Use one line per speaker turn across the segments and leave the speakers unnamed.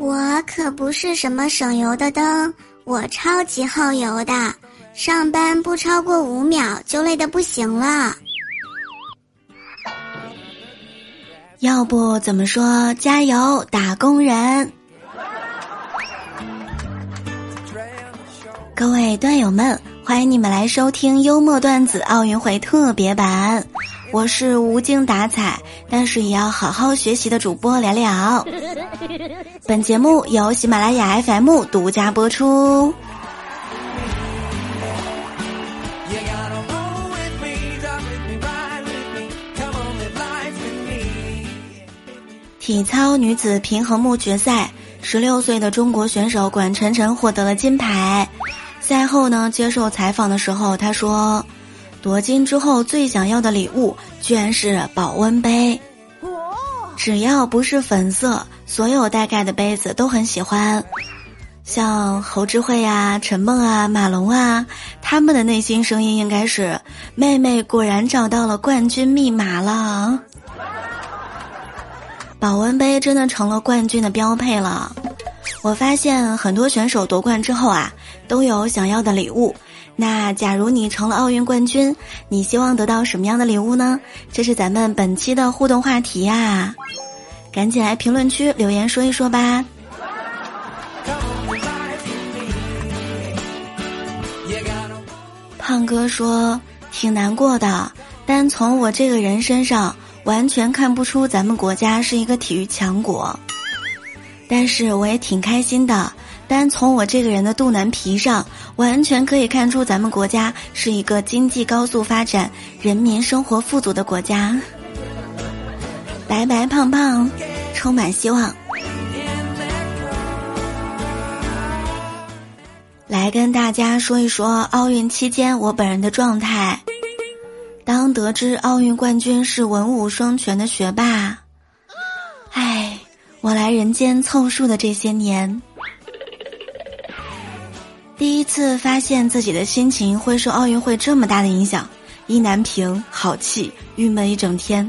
我可不是什么省油的灯，我超级耗油的，上班不超过五秒就累得不行了。
要不怎么说加油打工人？各位段友们，欢迎你们来收听幽默段子奥运会特别版。我是无精打采，但是也要好好学习的主播聊聊。本节目由喜马拉雅 FM 独家播出。体操女子平衡木决赛，十六岁的中国选手管晨晨获得了金牌。赛后呢，接受采访的时候，他说：“夺金之后最想要的礼物，居然是保温杯。只要不是粉色，所有带盖的杯子都很喜欢。像侯智慧呀、陈梦啊、马龙啊，他们的内心声音应该是：妹妹果然找到了冠军密码了。”保温杯真的成了冠军的标配了。我发现很多选手夺冠之后啊，都有想要的礼物。那假如你成了奥运冠军，你希望得到什么样的礼物呢？这是咱们本期的互动话题呀，赶紧来评论区留言说一说吧。胖哥说挺难过的，但从我这个人身上。完全看不出咱们国家是一个体育强国，但是我也挺开心的。单从我这个人的肚腩皮上，完全可以看出咱们国家是一个经济高速发展、人民生活富足的国家。白白胖胖，充满希望。来跟大家说一说奥运期间我本人的状态。当得知奥运冠军是文武双全的学霸，我来人间凑数的这些年，第一次发现自己的心情会受奥运会这么大的影响，意难平，好气，郁闷一整天。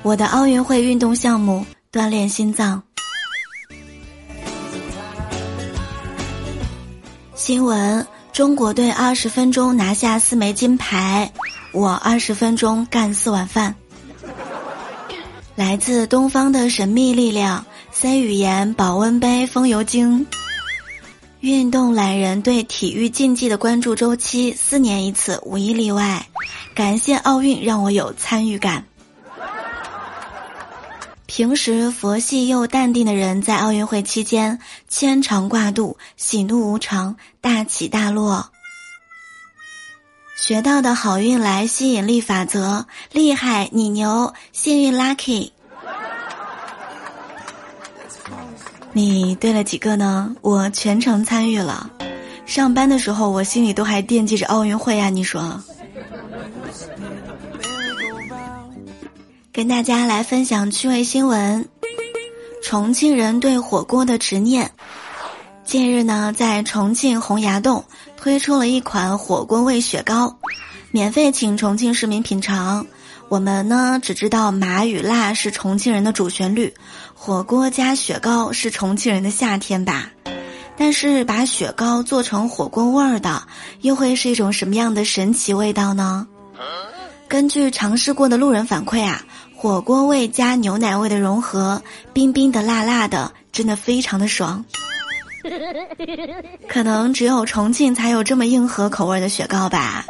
我的奥运会运动项目锻炼心脏。新闻：中国队二十分钟拿下四枚金牌。我二十分钟干四碗饭。来自东方的神秘力量，C 语言保温杯风油精。运动懒人对体育竞技的关注周期四年一次，无一例外。感谢奥运让我有参与感。平时佛系又淡定的人，在奥运会期间牵肠挂肚，喜怒无常，大起大落。学到的好运来吸引力法则，厉害你牛，幸运 lucky。你对了几个呢？我全程参与了。上班的时候，我心里都还惦记着奥运会啊！你说。跟大家来分享趣味新闻：重庆人对火锅的执念。近日呢，在重庆洪崖洞。推出了一款火锅味雪糕，免费请重庆市民品尝。我们呢只知道麻与辣是重庆人的主旋律，火锅加雪糕是重庆人的夏天吧？但是把雪糕做成火锅味儿的，又会是一种什么样的神奇味道呢？根据尝试过的路人反馈啊，火锅味加牛奶味的融合，冰冰的辣辣的，真的非常的爽。可能只有重庆才有这么硬核口味的雪糕吧，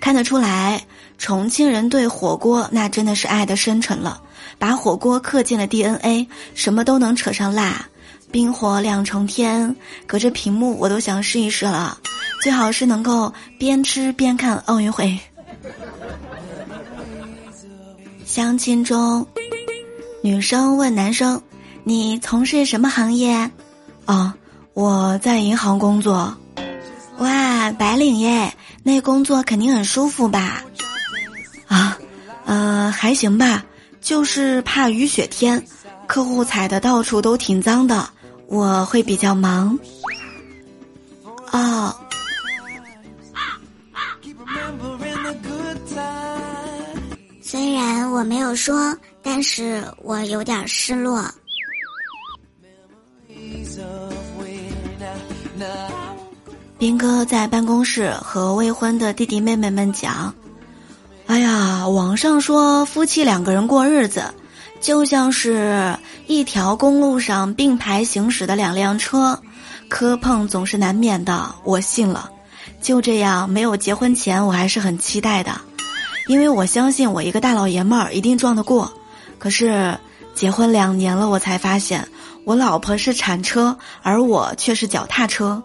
看得出来，重庆人对火锅那真的是爱的深沉了，把火锅刻进了 DNA，什么都能扯上辣，冰火两重天，隔着屏幕我都想试一试了，最好是能够边吃边看奥运会。相亲中，女生问男生：“你从事什么行业？”哦。我在银行工作，哇，白领耶，那工作肯定很舒服吧？啊，呃，还行吧，就是怕雨雪天，客户踩的到处都挺脏的，我会比较忙。哦，
虽然我没有说，但是我有点失落。
斌哥在办公室和未婚的弟弟妹妹们讲：“哎呀，网上说夫妻两个人过日子，就像是一条公路上并排行驶的两辆车，磕碰总是难免的。我信了，就这样，没有结婚前我还是很期待的，因为我相信我一个大老爷们儿一定撞得过。可是结婚两年了，我才发现我老婆是铲车，而我却是脚踏车。”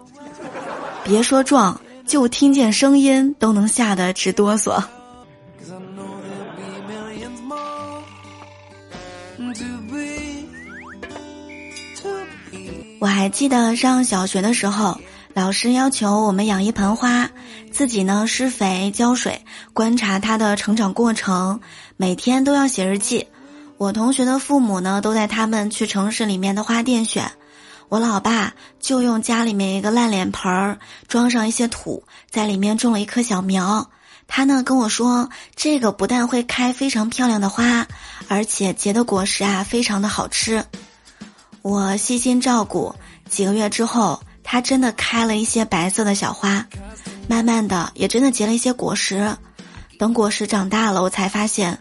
别说撞，就听见声音都能吓得直哆嗦。我还记得上小学的时候，老师要求我们养一盆花，自己呢施肥浇水，观察它的成长过程，每天都要写日记。我同学的父母呢，都带他们去城市里面的花店选。我老爸就用家里面一个烂脸盆儿装上一些土，在里面种了一棵小苗。他呢跟我说，这个不但会开非常漂亮的花，而且结的果实啊非常的好吃。我细心照顾，几个月之后，它真的开了一些白色的小花，慢慢的也真的结了一些果实。等果实长大了，我才发现，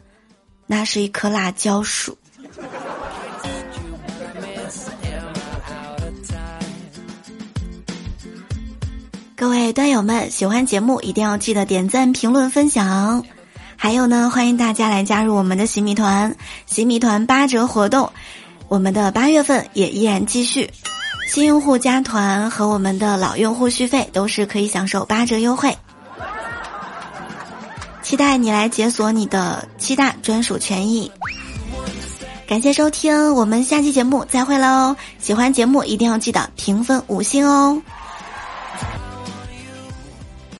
那是一棵辣椒树。各位端友们，喜欢节目一定要记得点赞、评论、分享。还有呢，欢迎大家来加入我们的洗米团，洗米团八折活动，我们的八月份也依然继续。新用户加团和我们的老用户续费都是可以享受八折优惠。期待你来解锁你的七大专属权益。感谢收听，我们下期节目再会喽！喜欢节目一定要记得评分五星哦。